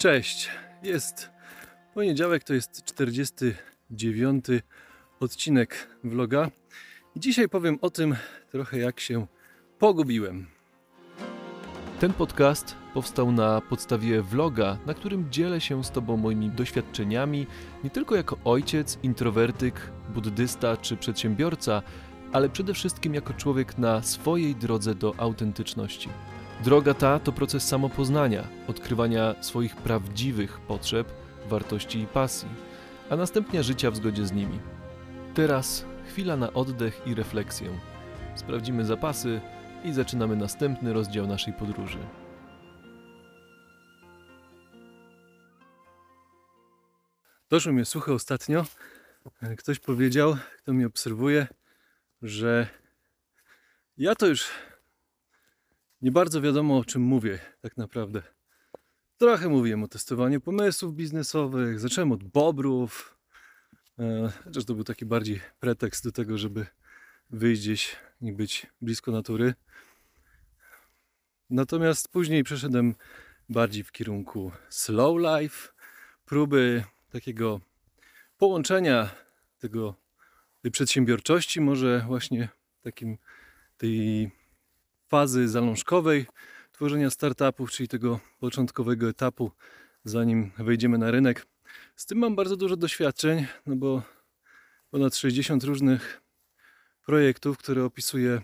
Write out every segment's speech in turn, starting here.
Cześć, jest poniedziałek, to jest 49 odcinek vloga. Dzisiaj powiem o tym trochę jak się pogubiłem. Ten podcast powstał na podstawie vloga, na którym dzielę się z Tobą moimi doświadczeniami, nie tylko jako ojciec, introwertyk, buddysta czy przedsiębiorca, ale przede wszystkim jako człowiek na swojej drodze do autentyczności. Droga ta to proces samopoznania, odkrywania swoich prawdziwych potrzeb, wartości i pasji, a następnie życia w zgodzie z nimi. Teraz chwila na oddech i refleksję. Sprawdzimy zapasy i zaczynamy następny rozdział naszej podróży. Doszły mnie słuchy ostatnio. Ktoś powiedział, kto mnie obserwuje, że ja to już nie bardzo wiadomo o czym mówię tak naprawdę. Trochę mówiłem o testowaniu pomysłów biznesowych, zacząłem od bobrów, e, chociaż to był taki bardziej pretekst do tego, żeby wyjść gdzieś i być blisko natury. Natomiast później przeszedłem bardziej w kierunku slow life, próby takiego połączenia tego, tej przedsiębiorczości, może właśnie takim tej fazy zalążkowej tworzenia startupów, czyli tego początkowego etapu, zanim wejdziemy na rynek. Z tym mam bardzo dużo doświadczeń, no bo ponad 60 różnych projektów, które opisuję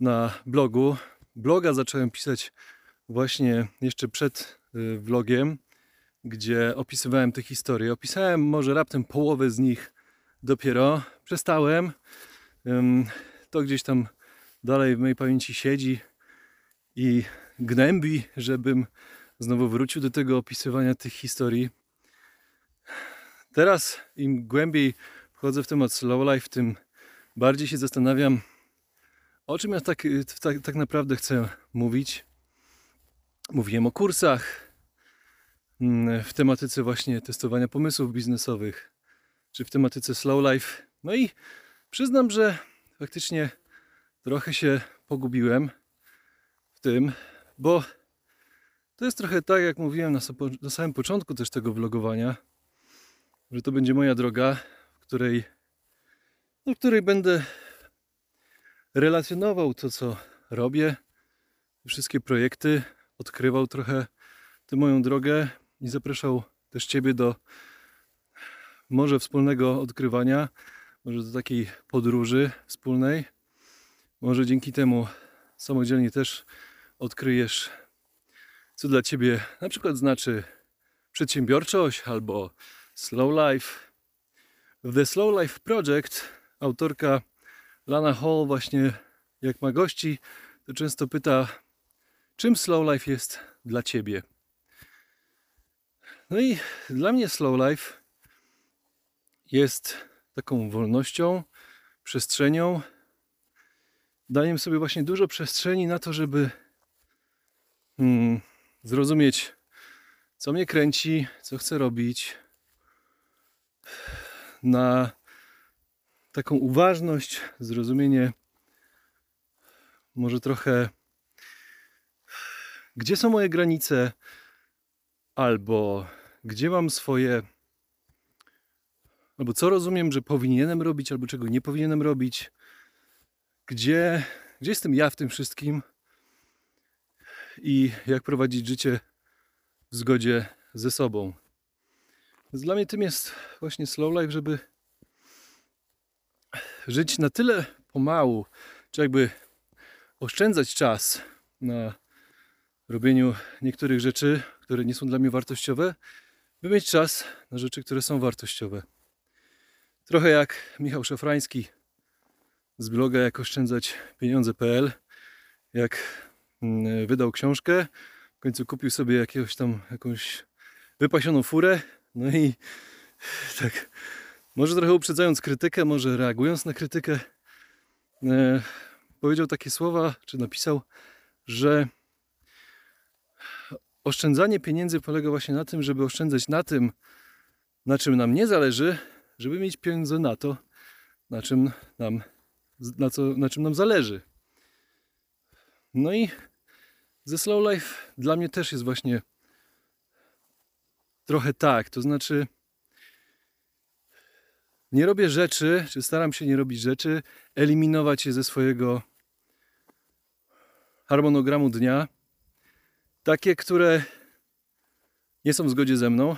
na blogu. Bloga zacząłem pisać właśnie jeszcze przed y, vlogiem, gdzie opisywałem te historie. Opisałem może raptem połowę z nich dopiero. Przestałem. To gdzieś tam dalej w mojej pamięci siedzi i gnębi, żebym znowu wrócił do tego opisywania tych historii. Teraz im głębiej wchodzę w temat slow life, tym bardziej się zastanawiam, o czym ja tak, tak, tak naprawdę chcę mówić. Mówiłem o kursach mm, w tematyce właśnie testowania pomysłów biznesowych, czy w tematyce slow life. No i przyznam, że faktycznie trochę się pogubiłem w tym, bo to jest trochę tak, jak mówiłem na, na samym początku też tego vlogowania, że to będzie moja droga, w której, no, w której będę relacjonował to, co robię, wszystkie projekty, odkrywał trochę tę moją drogę i zapraszał też Ciebie do może wspólnego odkrywania, może do takiej podróży wspólnej. Może dzięki temu samodzielnie też odkryjesz, co dla Ciebie na przykład znaczy przedsiębiorczość albo slow life. W The Slow Life Project autorka Lana Hall właśnie jak ma gości, to często pyta, czym slow life jest dla Ciebie. No i dla mnie slow life jest taką wolnością, przestrzenią, daniem sobie właśnie dużo przestrzeni na to, żeby mm, zrozumieć, co mnie kręci, co chcę robić, na taką uważność, zrozumienie, może trochę, gdzie są moje granice, albo gdzie mam swoje, albo co rozumiem, że powinienem robić, albo czego nie powinienem robić gdzie, gdzie jestem ja w tym wszystkim i jak prowadzić życie w zgodzie ze sobą. Więc dla mnie tym jest właśnie slow life, żeby żyć na tyle pomału, czy jakby oszczędzać czas na robieniu niektórych rzeczy, które nie są dla mnie wartościowe, by mieć czas na rzeczy, które są wartościowe. Trochę jak Michał Szafrański z bloga jak oszczędzać pieniądze.pl jak mm, wydał książkę w końcu kupił sobie jakiegoś tam jakąś wypasioną furę. No i tak może trochę uprzedzając krytykę może reagując na krytykę e, powiedział takie słowa czy napisał że oszczędzanie pieniędzy polega właśnie na tym żeby oszczędzać na tym na czym nam nie zależy żeby mieć pieniądze na to na czym nam na, co, na czym nam zależy. No i ze slow life dla mnie też jest właśnie trochę tak. To znaczy, nie robię rzeczy, czy staram się nie robić rzeczy, eliminować je ze swojego harmonogramu dnia. Takie, które nie są w zgodzie ze mną,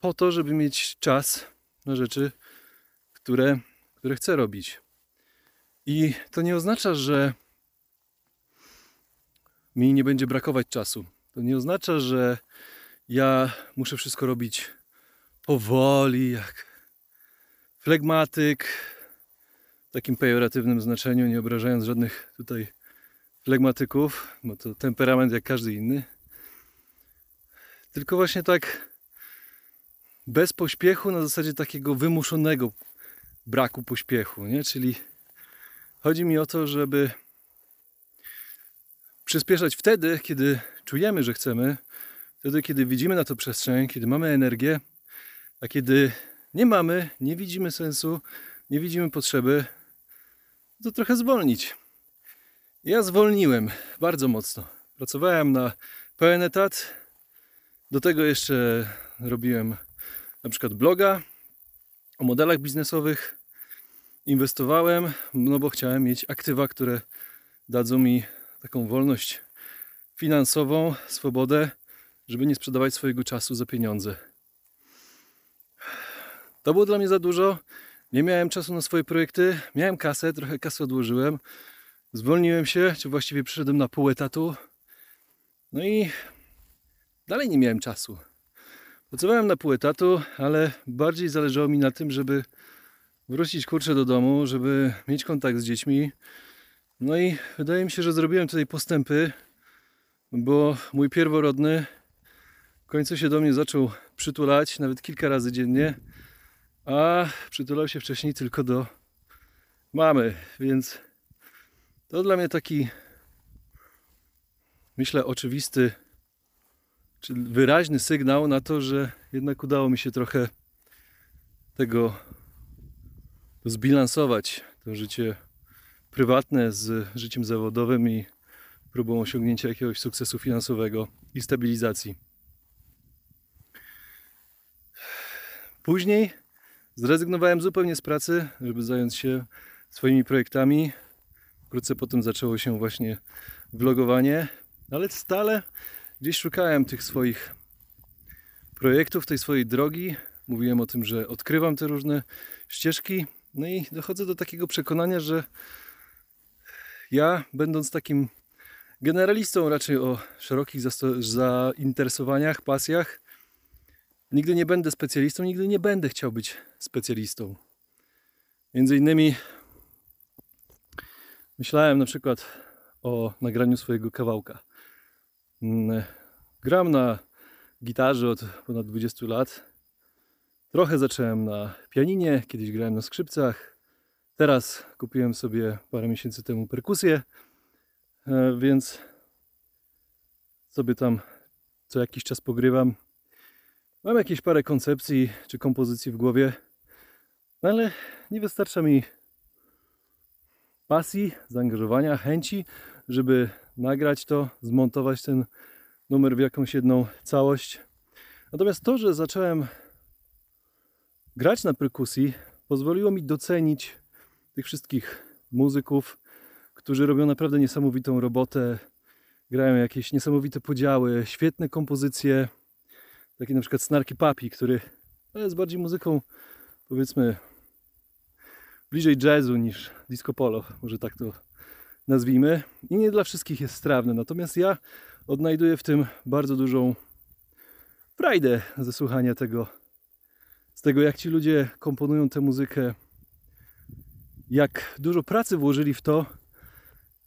po to, żeby mieć czas na rzeczy, które, które chcę robić. I to nie oznacza, że mi nie będzie brakować czasu. To nie oznacza, że ja muszę wszystko robić powoli, jak flegmatyk, w takim pejoratywnym znaczeniu, nie obrażając żadnych tutaj flegmatyków, bo to temperament jak każdy inny. Tylko właśnie tak bez pośpiechu, na zasadzie takiego wymuszonego braku pośpiechu, nie? Czyli chodzi mi o to, żeby przyspieszać wtedy, kiedy czujemy, że chcemy, wtedy, kiedy widzimy na to przestrzeń, kiedy mamy energię, a kiedy nie mamy, nie widzimy sensu, nie widzimy potrzeby, to trochę zwolnić. Ja zwolniłem bardzo mocno. Pracowałem na pełen etat. Do tego jeszcze robiłem na przykład bloga o modelach biznesowych. Inwestowałem, no bo chciałem mieć aktywa, które dadzą mi taką wolność finansową, swobodę, żeby nie sprzedawać swojego czasu za pieniądze. To było dla mnie za dużo. Nie miałem czasu na swoje projekty. Miałem kasę, trochę kasy odłożyłem. Zwolniłem się, czy właściwie przyszedłem na pół etatu. No i dalej nie miałem czasu. Pracowałem na pół etatu, ale bardziej zależało mi na tym, żeby wrócić kurczę do domu, żeby mieć kontakt z dziećmi. No i wydaje mi się, że zrobiłem tutaj postępy, bo mój pierworodny w końcu się do mnie zaczął przytulać, nawet kilka razy dziennie, a przytulał się wcześniej tylko do mamy, więc to dla mnie taki, myślę, oczywisty, czy wyraźny sygnał na to, że jednak udało mi się trochę tego zbilansować, to życie prywatne z życiem zawodowym i próbą osiągnięcia jakiegoś sukcesu finansowego i stabilizacji. Później zrezygnowałem zupełnie z pracy, żeby zająć się swoimi projektami. Wkrótce potem zaczęło się właśnie vlogowanie, ale stale gdzieś szukałem tych swoich projektów, tej swojej drogi. Mówiłem o tym, że odkrywam te różne ścieżki. No i dochodzę do takiego przekonania, że ja, będąc takim generalistą raczej o szerokich zainteresowaniach, pasjach, nigdy nie będę specjalistą, nigdy nie będę chciał być specjalistą. Między innymi myślałem na przykład o nagraniu swojego kawałka. Mm, Gram na gitarze od ponad 20 lat. Trochę zacząłem na pianinie, kiedyś grałem na skrzypcach. Teraz kupiłem sobie parę miesięcy temu perkusję, e, więc sobie tam co jakiś czas pogrywam. Mam jakieś parę koncepcji czy kompozycji w głowie, no ale nie wystarcza mi pasji, zaangażowania, chęci, żeby nagrać to, zmontować ten numer w jakąś jedną całość. Natomiast to, że zacząłem grać na perkusji, pozwoliło mi docenić tych wszystkich muzyków, którzy robią naprawdę niesamowitą robotę, grają jakieś niesamowite podziały, świetne kompozycje, taki na przykład Snarky Papi, który no, jest bardziej muzyką, powiedzmy, bliżej jazzu niż disco polo, może tak to nazwijmy. I nie dla wszystkich jest strawne. Natomiast ja odnajduję w tym bardzo dużą frajdę ze słuchania tego, z tego jak ci ludzie komponują tę muzykę, jak dużo pracy włożyli w to,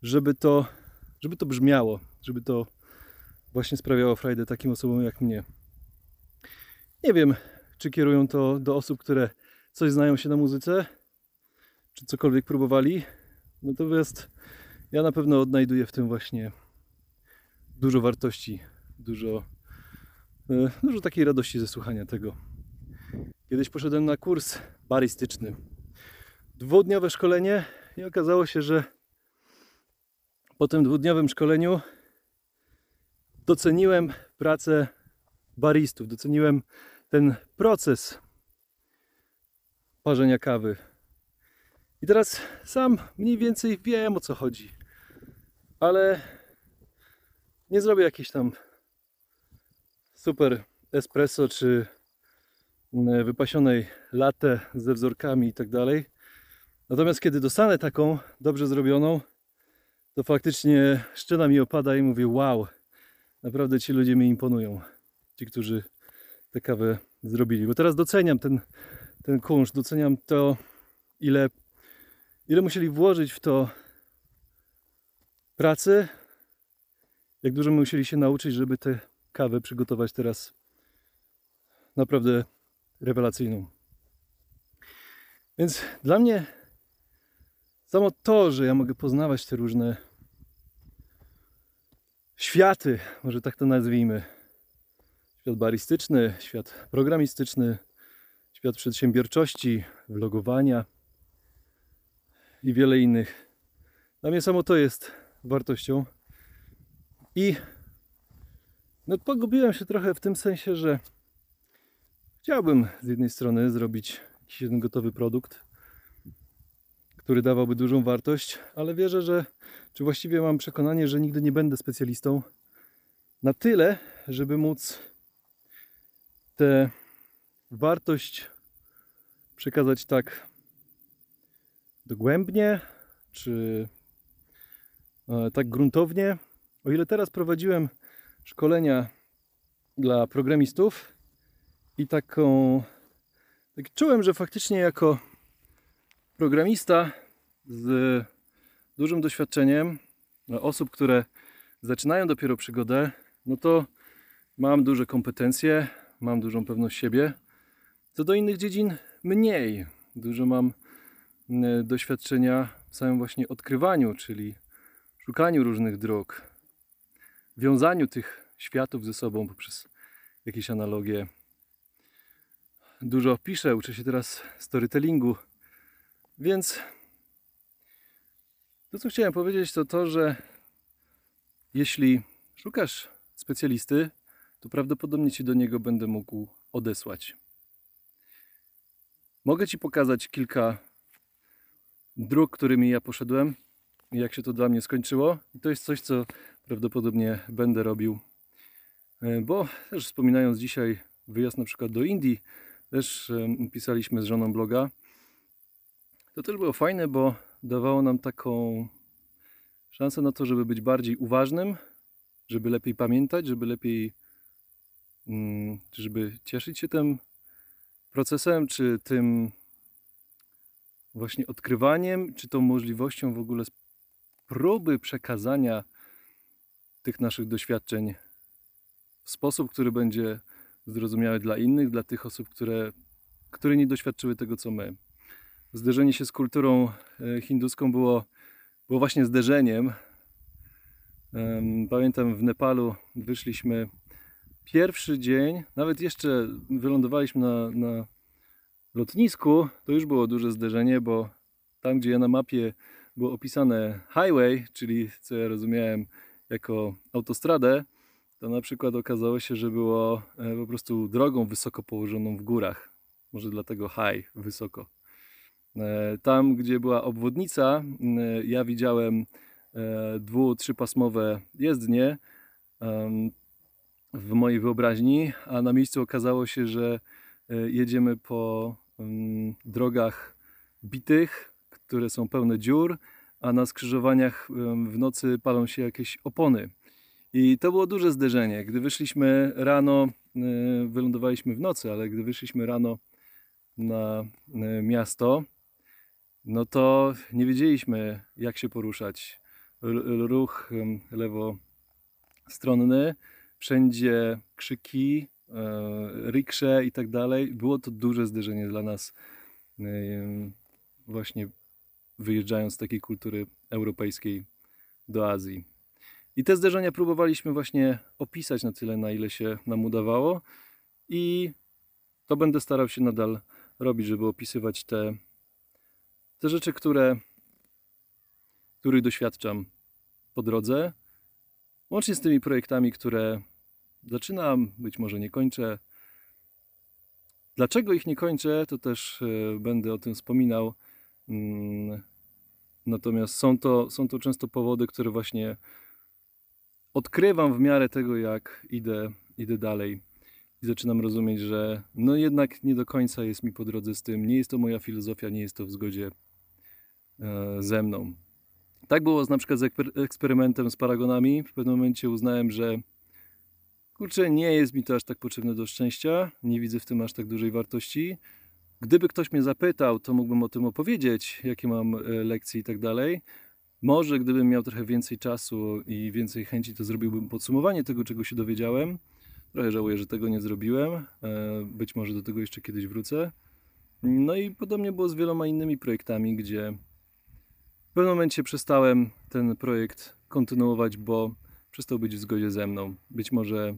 żeby to, żeby to brzmiało, żeby to właśnie sprawiało frajdę takim osobom jak mnie. Nie wiem, czy kierują to do osób, które coś znają się na muzyce, czy cokolwiek próbowali. Natomiast ja na pewno odnajduję w tym właśnie dużo wartości, dużo, e, dużo takiej radości ze słuchania tego. Kiedyś poszedłem na kurs baristyczny. Dwudniowe szkolenie i okazało się, że po tym dwudniowym szkoleniu doceniłem pracę baristów, doceniłem ten proces parzenia kawy. I teraz sam mniej więcej wiem o co chodzi, ale nie zrobię jakiejś tam super espresso czy wypasionej latte ze wzorkami i tak dalej. Natomiast kiedy dostanę taką dobrze zrobioną, to faktycznie szczena mi opada i mówię wow, naprawdę ci ludzie mi imponują. Ci, którzy tę kawę zrobili. Bo teraz doceniam ten, ten kunszt, doceniam to, ile, ile musieli włożyć w to pracy, jak dużo musieli się nauczyć, żeby tę kawę przygotować teraz naprawdę rewelacyjną. Więc dla mnie samo to, że ja mogę poznawać te różne światy, może tak to nazwijmy, świat baristyczny, świat programistyczny, świat przedsiębiorczości, vlogowania i wiele innych. Dla mnie samo to jest wartością. I no, pogubiłem się trochę w tym sensie, że chciałbym z jednej strony zrobić jakiś jeden gotowy produkt, który dawałby dużą wartość, ale wierzę, że czy właściwie mam przekonanie, że nigdy nie będę specjalistą na tyle, żeby móc tę wartość przekazać tak dogłębnie, czy e, tak gruntownie. O ile teraz prowadziłem szkolenia dla programistów i taką tak czułem, że faktycznie jako programista z dużym doświadczeniem dla osób, które zaczynają dopiero przygodę, no to mam duże kompetencje, mam dużą pewność siebie. Co do innych dziedzin mniej. Dużo mam doświadczenia w samym właśnie odkrywaniu, czyli szukaniu różnych dróg, wiązaniu tych światów ze sobą poprzez jakieś analogie. Dużo piszę, uczę się teraz storytellingu, więc to, co chciałem powiedzieć, to to, że jeśli szukasz specjalisty, to prawdopodobnie ci do niego będę mógł odesłać. Mogę ci pokazać kilka dróg, którymi ja poszedłem i jak się to dla mnie skończyło. I to jest coś, co prawdopodobnie będę robił. E, Bo też wspominając dzisiaj wyjazd na przykład do Indii, też pisaliśmy z żoną bloga. To też było fajne, bo dawało nam taką szansę na to, żeby być bardziej uważnym, żeby lepiej pamiętać, żeby lepiej, mm, żeby cieszyć się tym procesem, czy tym właśnie odkrywaniem, czy tą możliwością w ogóle próby przekazania tych naszych doświadczeń w sposób, który będzie zrozumiały dla innych, dla tych osób, które, które nie doświadczyły tego, co my. Zderzenie się z kulturą e, hinduską było, było właśnie zderzeniem. Em, Pamiętam w Nepalu wyszliśmy pierwszy dzień, nawet jeszcze wylądowaliśmy na, na lotnisku, to już było duże zderzenie, bo tam, gdzie ja na mapie było opisane highway, czyli co ja rozumiałem jako autostradę, to na przykład okazało się, że było e, po prostu drogą wysoko położoną w górach. Może dlatego high, wysoko. E, Tam, gdzie była obwodnica, m, ja widziałem e, dwu, trzypasmowe jezdnie w mojej wyobraźni, a na miejscu okazało się, że e, jedziemy po drogach bitych, które są pełne dziur, a na skrzyżowaniach w nocy palą się jakieś opony. I to było duże zderzenie. Gdy wyszliśmy rano, e, wylądowaliśmy w nocy, ale gdy wyszliśmy rano na e, miasto, no to nie wiedzieliśmy, jak się poruszać. Ruch lewostronny, wszędzie krzyki, e, riksze i tak dalej. Było to duże zderzenie dla nas, właśnie wyjeżdżając z takiej kultury europejskiej do Azji. I te zderzenia próbowaliśmy właśnie opisać na tyle, na ile się nam udawało, i to będę starał się nadal robić, żeby opisywać te, te rzeczy, które, których doświadczam po drodze, łącznie z tymi projektami, które zaczynam, być może nie kończę. Dlaczego ich nie kończę, to też e, będę o tym wspominał. Mm, Natomiast są to, są to często powody, które właśnie odkrywam w miarę tego, jak idę, idę dalej. I zaczynam rozumieć, że no jednak nie do końca jest mi po drodze z tym. Nie jest to moja filozofia, nie jest to w zgodzie e, ze mną. Tak było z, na przykład z eksper- eksperymentem z paragonami. W pewnym momencie uznałem, że kurczę, nie jest mi to aż tak potrzebne do szczęścia. Nie widzę w tym aż tak dużej wartości. Gdyby ktoś mnie zapytał, to mógłbym o tym opowiedzieć, jakie mam e, lekcje i tak dalej. Może gdybym miał trochę więcej czasu i więcej chęci, to zrobiłbym podsumowanie tego, czego się dowiedziałem. Trochę żałuję, że tego nie zrobiłem. E, Być może do tego jeszcze kiedyś wrócę. No i podobnie było z wieloma innymi projektami, gdzie w pewnym momencie przestałem ten projekt kontynuować, bo przestał być w zgodzie ze mną. Być może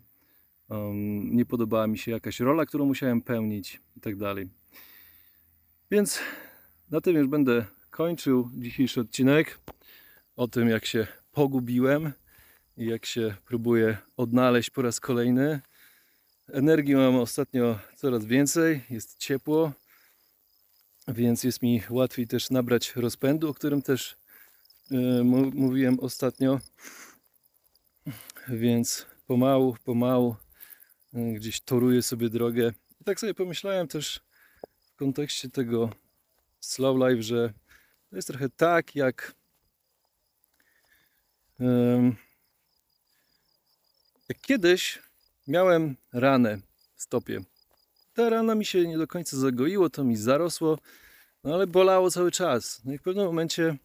um, nie podobała mi się jakaś rola, którą musiałem pełnić i tak dalej. Więc na tym już będę kończył dzisiejszy odcinek o tym, jak się pogubiłem i jak się próbuję odnaleźć po raz kolejny. Energii mam ostatnio coraz więcej, jest ciepło, więc jest mi łatwiej też nabrać rozpędu, o którym też mu- mówiłem ostatnio. Więc pomału, pomału e, gdzieś toruję sobie drogę. I tak sobie pomyślałem też w kontekście tego slow life, że to jest trochę tak, jak kiedyś miałem ranę w stopie. Ta rana mi się nie do końca zagoiło, to mi zarosło, no ale bolało cały czas. No i w pewnym momencie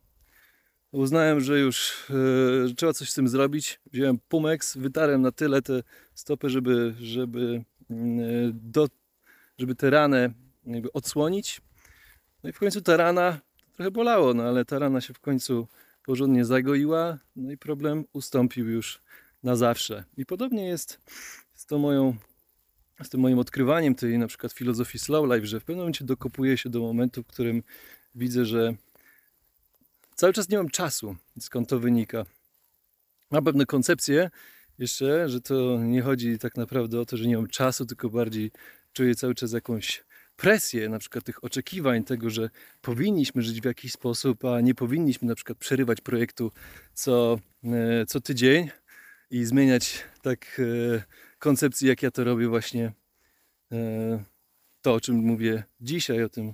uznałem, że już e, że trzeba coś z tym zrobić. Wziąłem Pumex, wytarłem na tyle te stopy, żeby, żeby, do, żeby tę ranę jakby odsłonić. No i w końcu ta rana trochę bolało, no ale ta rana się w końcu porządnie zagoiła, no i problem ustąpił już na zawsze. I podobnie jest z tą moją, z tym moim odkrywaniem tej na przykład filozofii slow life, że w pewnym momencie dokopuję się do momentu, w którym widzę, że cały czas nie mam czasu. Skąd to wynika? Mam pewne koncepcje jeszcze, że to nie chodzi tak naprawdę o to, że nie mam czasu, tylko bardziej czuję cały czas jakąś presję, na przykład tych oczekiwań, tego, że powinniśmy żyć w jakiś sposób, a nie powinniśmy na przykład przerywać projektu co, e, co tydzień i zmieniać tak e, koncepcji, jak ja to robię właśnie e, to, o czym mówię dzisiaj, o tym,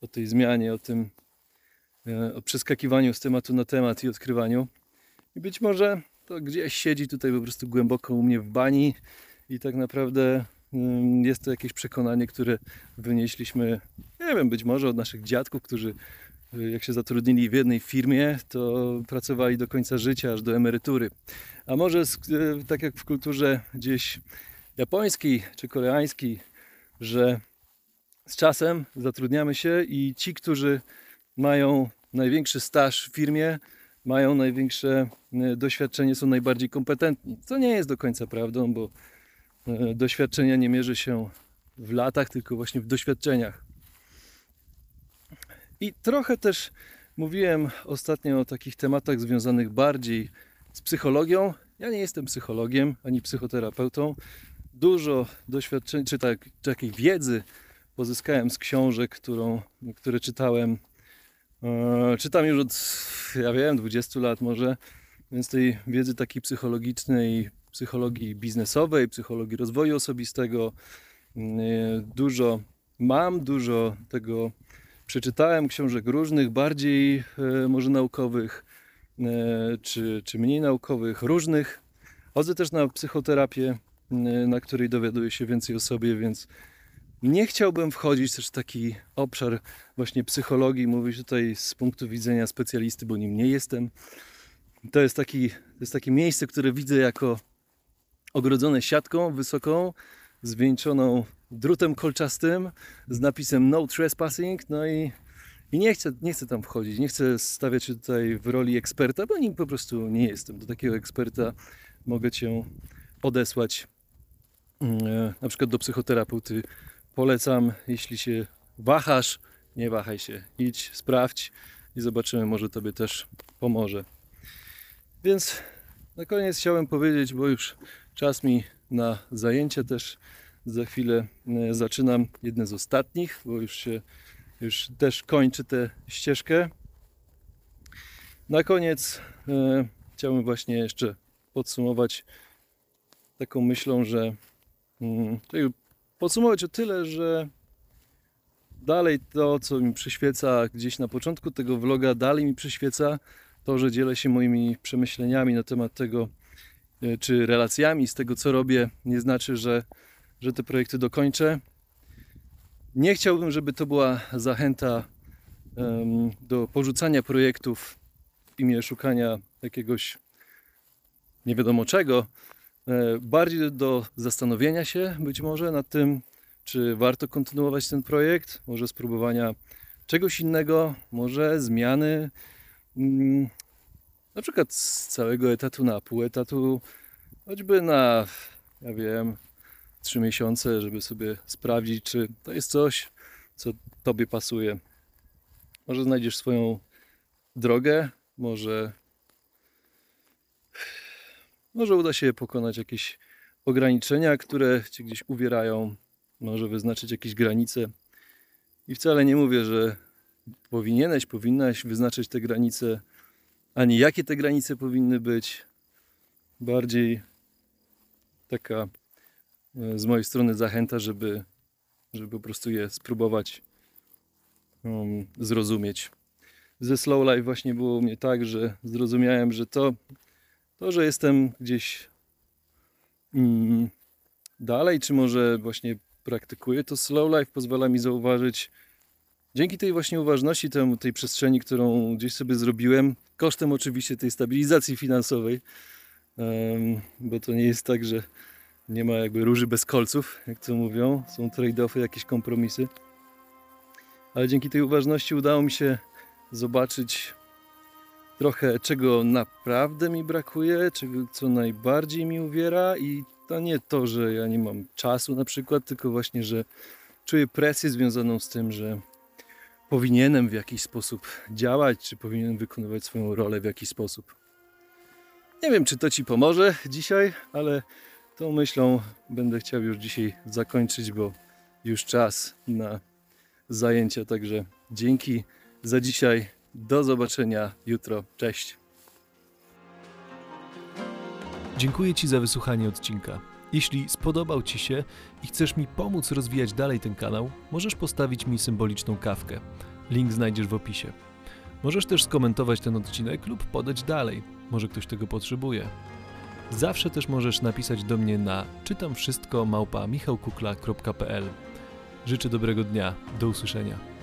o tej zmianie, o tym o przeskakiwaniu z tematu na temat i odkrywaniu. I być może to gdzieś siedzi tutaj po prostu głęboko u mnie w bani i tak naprawdę jest to jakieś przekonanie, które wynieśliśmy, nie wiem, być może od naszych dziadków, którzy y, jak się zatrudnili w jednej firmie, to pracowali do końca życia, aż do emerytury. A może y, tak jak w kulturze gdzieś japońskiej czy koreańskiej, że z czasem zatrudniamy się i ci, którzy mają największy staż w firmie, mają największe e, doświadczenie, są najbardziej kompetentni. Co nie jest do końca prawdą, bo doświadczenia nie mierzy się w latach, tylko właśnie w doświadczeniach. I trochę też mówiłem ostatnio o takich tematach związanych bardziej z psychologią. Ja nie jestem psychologiem ani psychoterapeutą. Dużo doświadczeń, czy tak, takiej wiedzy pozyskałem z książek, którą, które czytałem E, Czytam już od, ja wiem, 20 lat może, więc tej wiedzy takiej psychologicznej, psychologii biznesowej, psychologii rozwoju osobistego mm, e, dużo mam, dużo tego przeczytałem, książek różnych, bardziej e, może naukowych, e, czy, czy mniej naukowych, różnych. Chodzę też na psychoterapię, na której dowiaduję się więcej o sobie, więc nie chciałbym wchodzić też w taki obszar właśnie psychologii, mówić tutaj z punktu widzenia specjalisty, bo nim nie jestem. To jest, taki, to jest takie miejsce, które widzę jako ogrodzone siatką wysoką, zwieńczoną drutem kolczastym z napisem no trespassing, no i, i nie, chcę, nie chcę tam wchodzić, nie chcę stawiać się tutaj w roli eksperta, bo nim po prostu nie jestem. Do takiego eksperta mogę Cię odesłać mm, e, na przykład do psychoterapeuty. Polecam, jeśli się wahasz, nie wahaj się, idź, sprawdź i zobaczymy, może Tobie też pomoże. Więc na koniec chciałem powiedzieć, bo już czas mi na zajęcia też za chwilę e, zaczynam jedne z ostatnich, bo już się już też kończy tę ścieżkę. Na koniec e, chciałbym właśnie jeszcze podsumować taką myślą, że mm, podsumować o tyle, że dalej to, co mi przyświeca gdzieś na początku tego vloga, dalej mi przyświeca to, że dzielę się moimi przemyśleniami na temat tego, czy relacjami z tego, co robię, nie znaczy, że, że te projekty dokończę. Nie chciałbym, żeby to była zachęta em, do porzucania projektów w imię szukania jakiegoś nie wiadomo czego. E, Bardziej do zastanowienia się być może nad tym, czy warto kontynuować ten projekt, może spróbowania czegoś innego, może zmiany mm, na przykład z całego etatu na pół etatu, choćby na, ja wiem, trzy miesiące, żeby sobie sprawdzić, czy to jest coś, co Tobie pasuje. Może znajdziesz swoją drogę, może, może uda się pokonać jakieś ograniczenia, które Cię gdzieś uwierają, może wyznaczyć jakieś granice. I wcale nie mówię, że powinieneś, powinnaś wyznaczyć te granice, ani jakie te granice powinny być. Bardziej taka e, z mojej strony zachęta, żeby, żeby po prostu je spróbować um, zrozumieć. Ze Slow Life właśnie było mnie tak, że zrozumiałem, że to, to że jestem gdzieś mm, dalej, czy może właśnie praktykuję to Slow Life, pozwala mi zauważyć dzięki tej właśnie uważności, tej przestrzeni, którą gdzieś sobie zrobiłem, kosztem oczywiście tej stabilizacji finansowej, bo to nie jest tak, że nie ma jakby róży bez kolców, jak to mówią. Są trade-offy, jakieś kompromisy. Ale dzięki tej uważności udało mi się zobaczyć trochę, czego naprawdę mi brakuje, czego, co najbardziej mi uwiera i to nie to, że ja nie mam czasu na przykład, tylko właśnie, że czuję presję związaną z tym, że powinienem w jakiś sposób działać, czy powinienem wykonywać swoją rolę w jakiś sposób. Nie wiem, czy to Ci pomoże dzisiaj, ale tą myślą będę chciał już dzisiaj zakończyć, bo już czas na zajęcia. Także dzięki za dzisiaj. Do zobaczenia jutro. Cześć. Dziękuję Ci za wysłuchanie odcinka. Jeśli spodobał Ci się i chcesz mi pomóc rozwijać dalej ten kanał, możesz postawić mi symboliczną kawkę. Link znajdziesz w opisie. Możesz też skomentować ten odcinek lub podać dalej. Może ktoś tego potrzebuje. Zawsze też możesz napisać do mnie na czytam wszystko małpa michałkukla.pl. Życzę dobrego dnia. Do usłyszenia.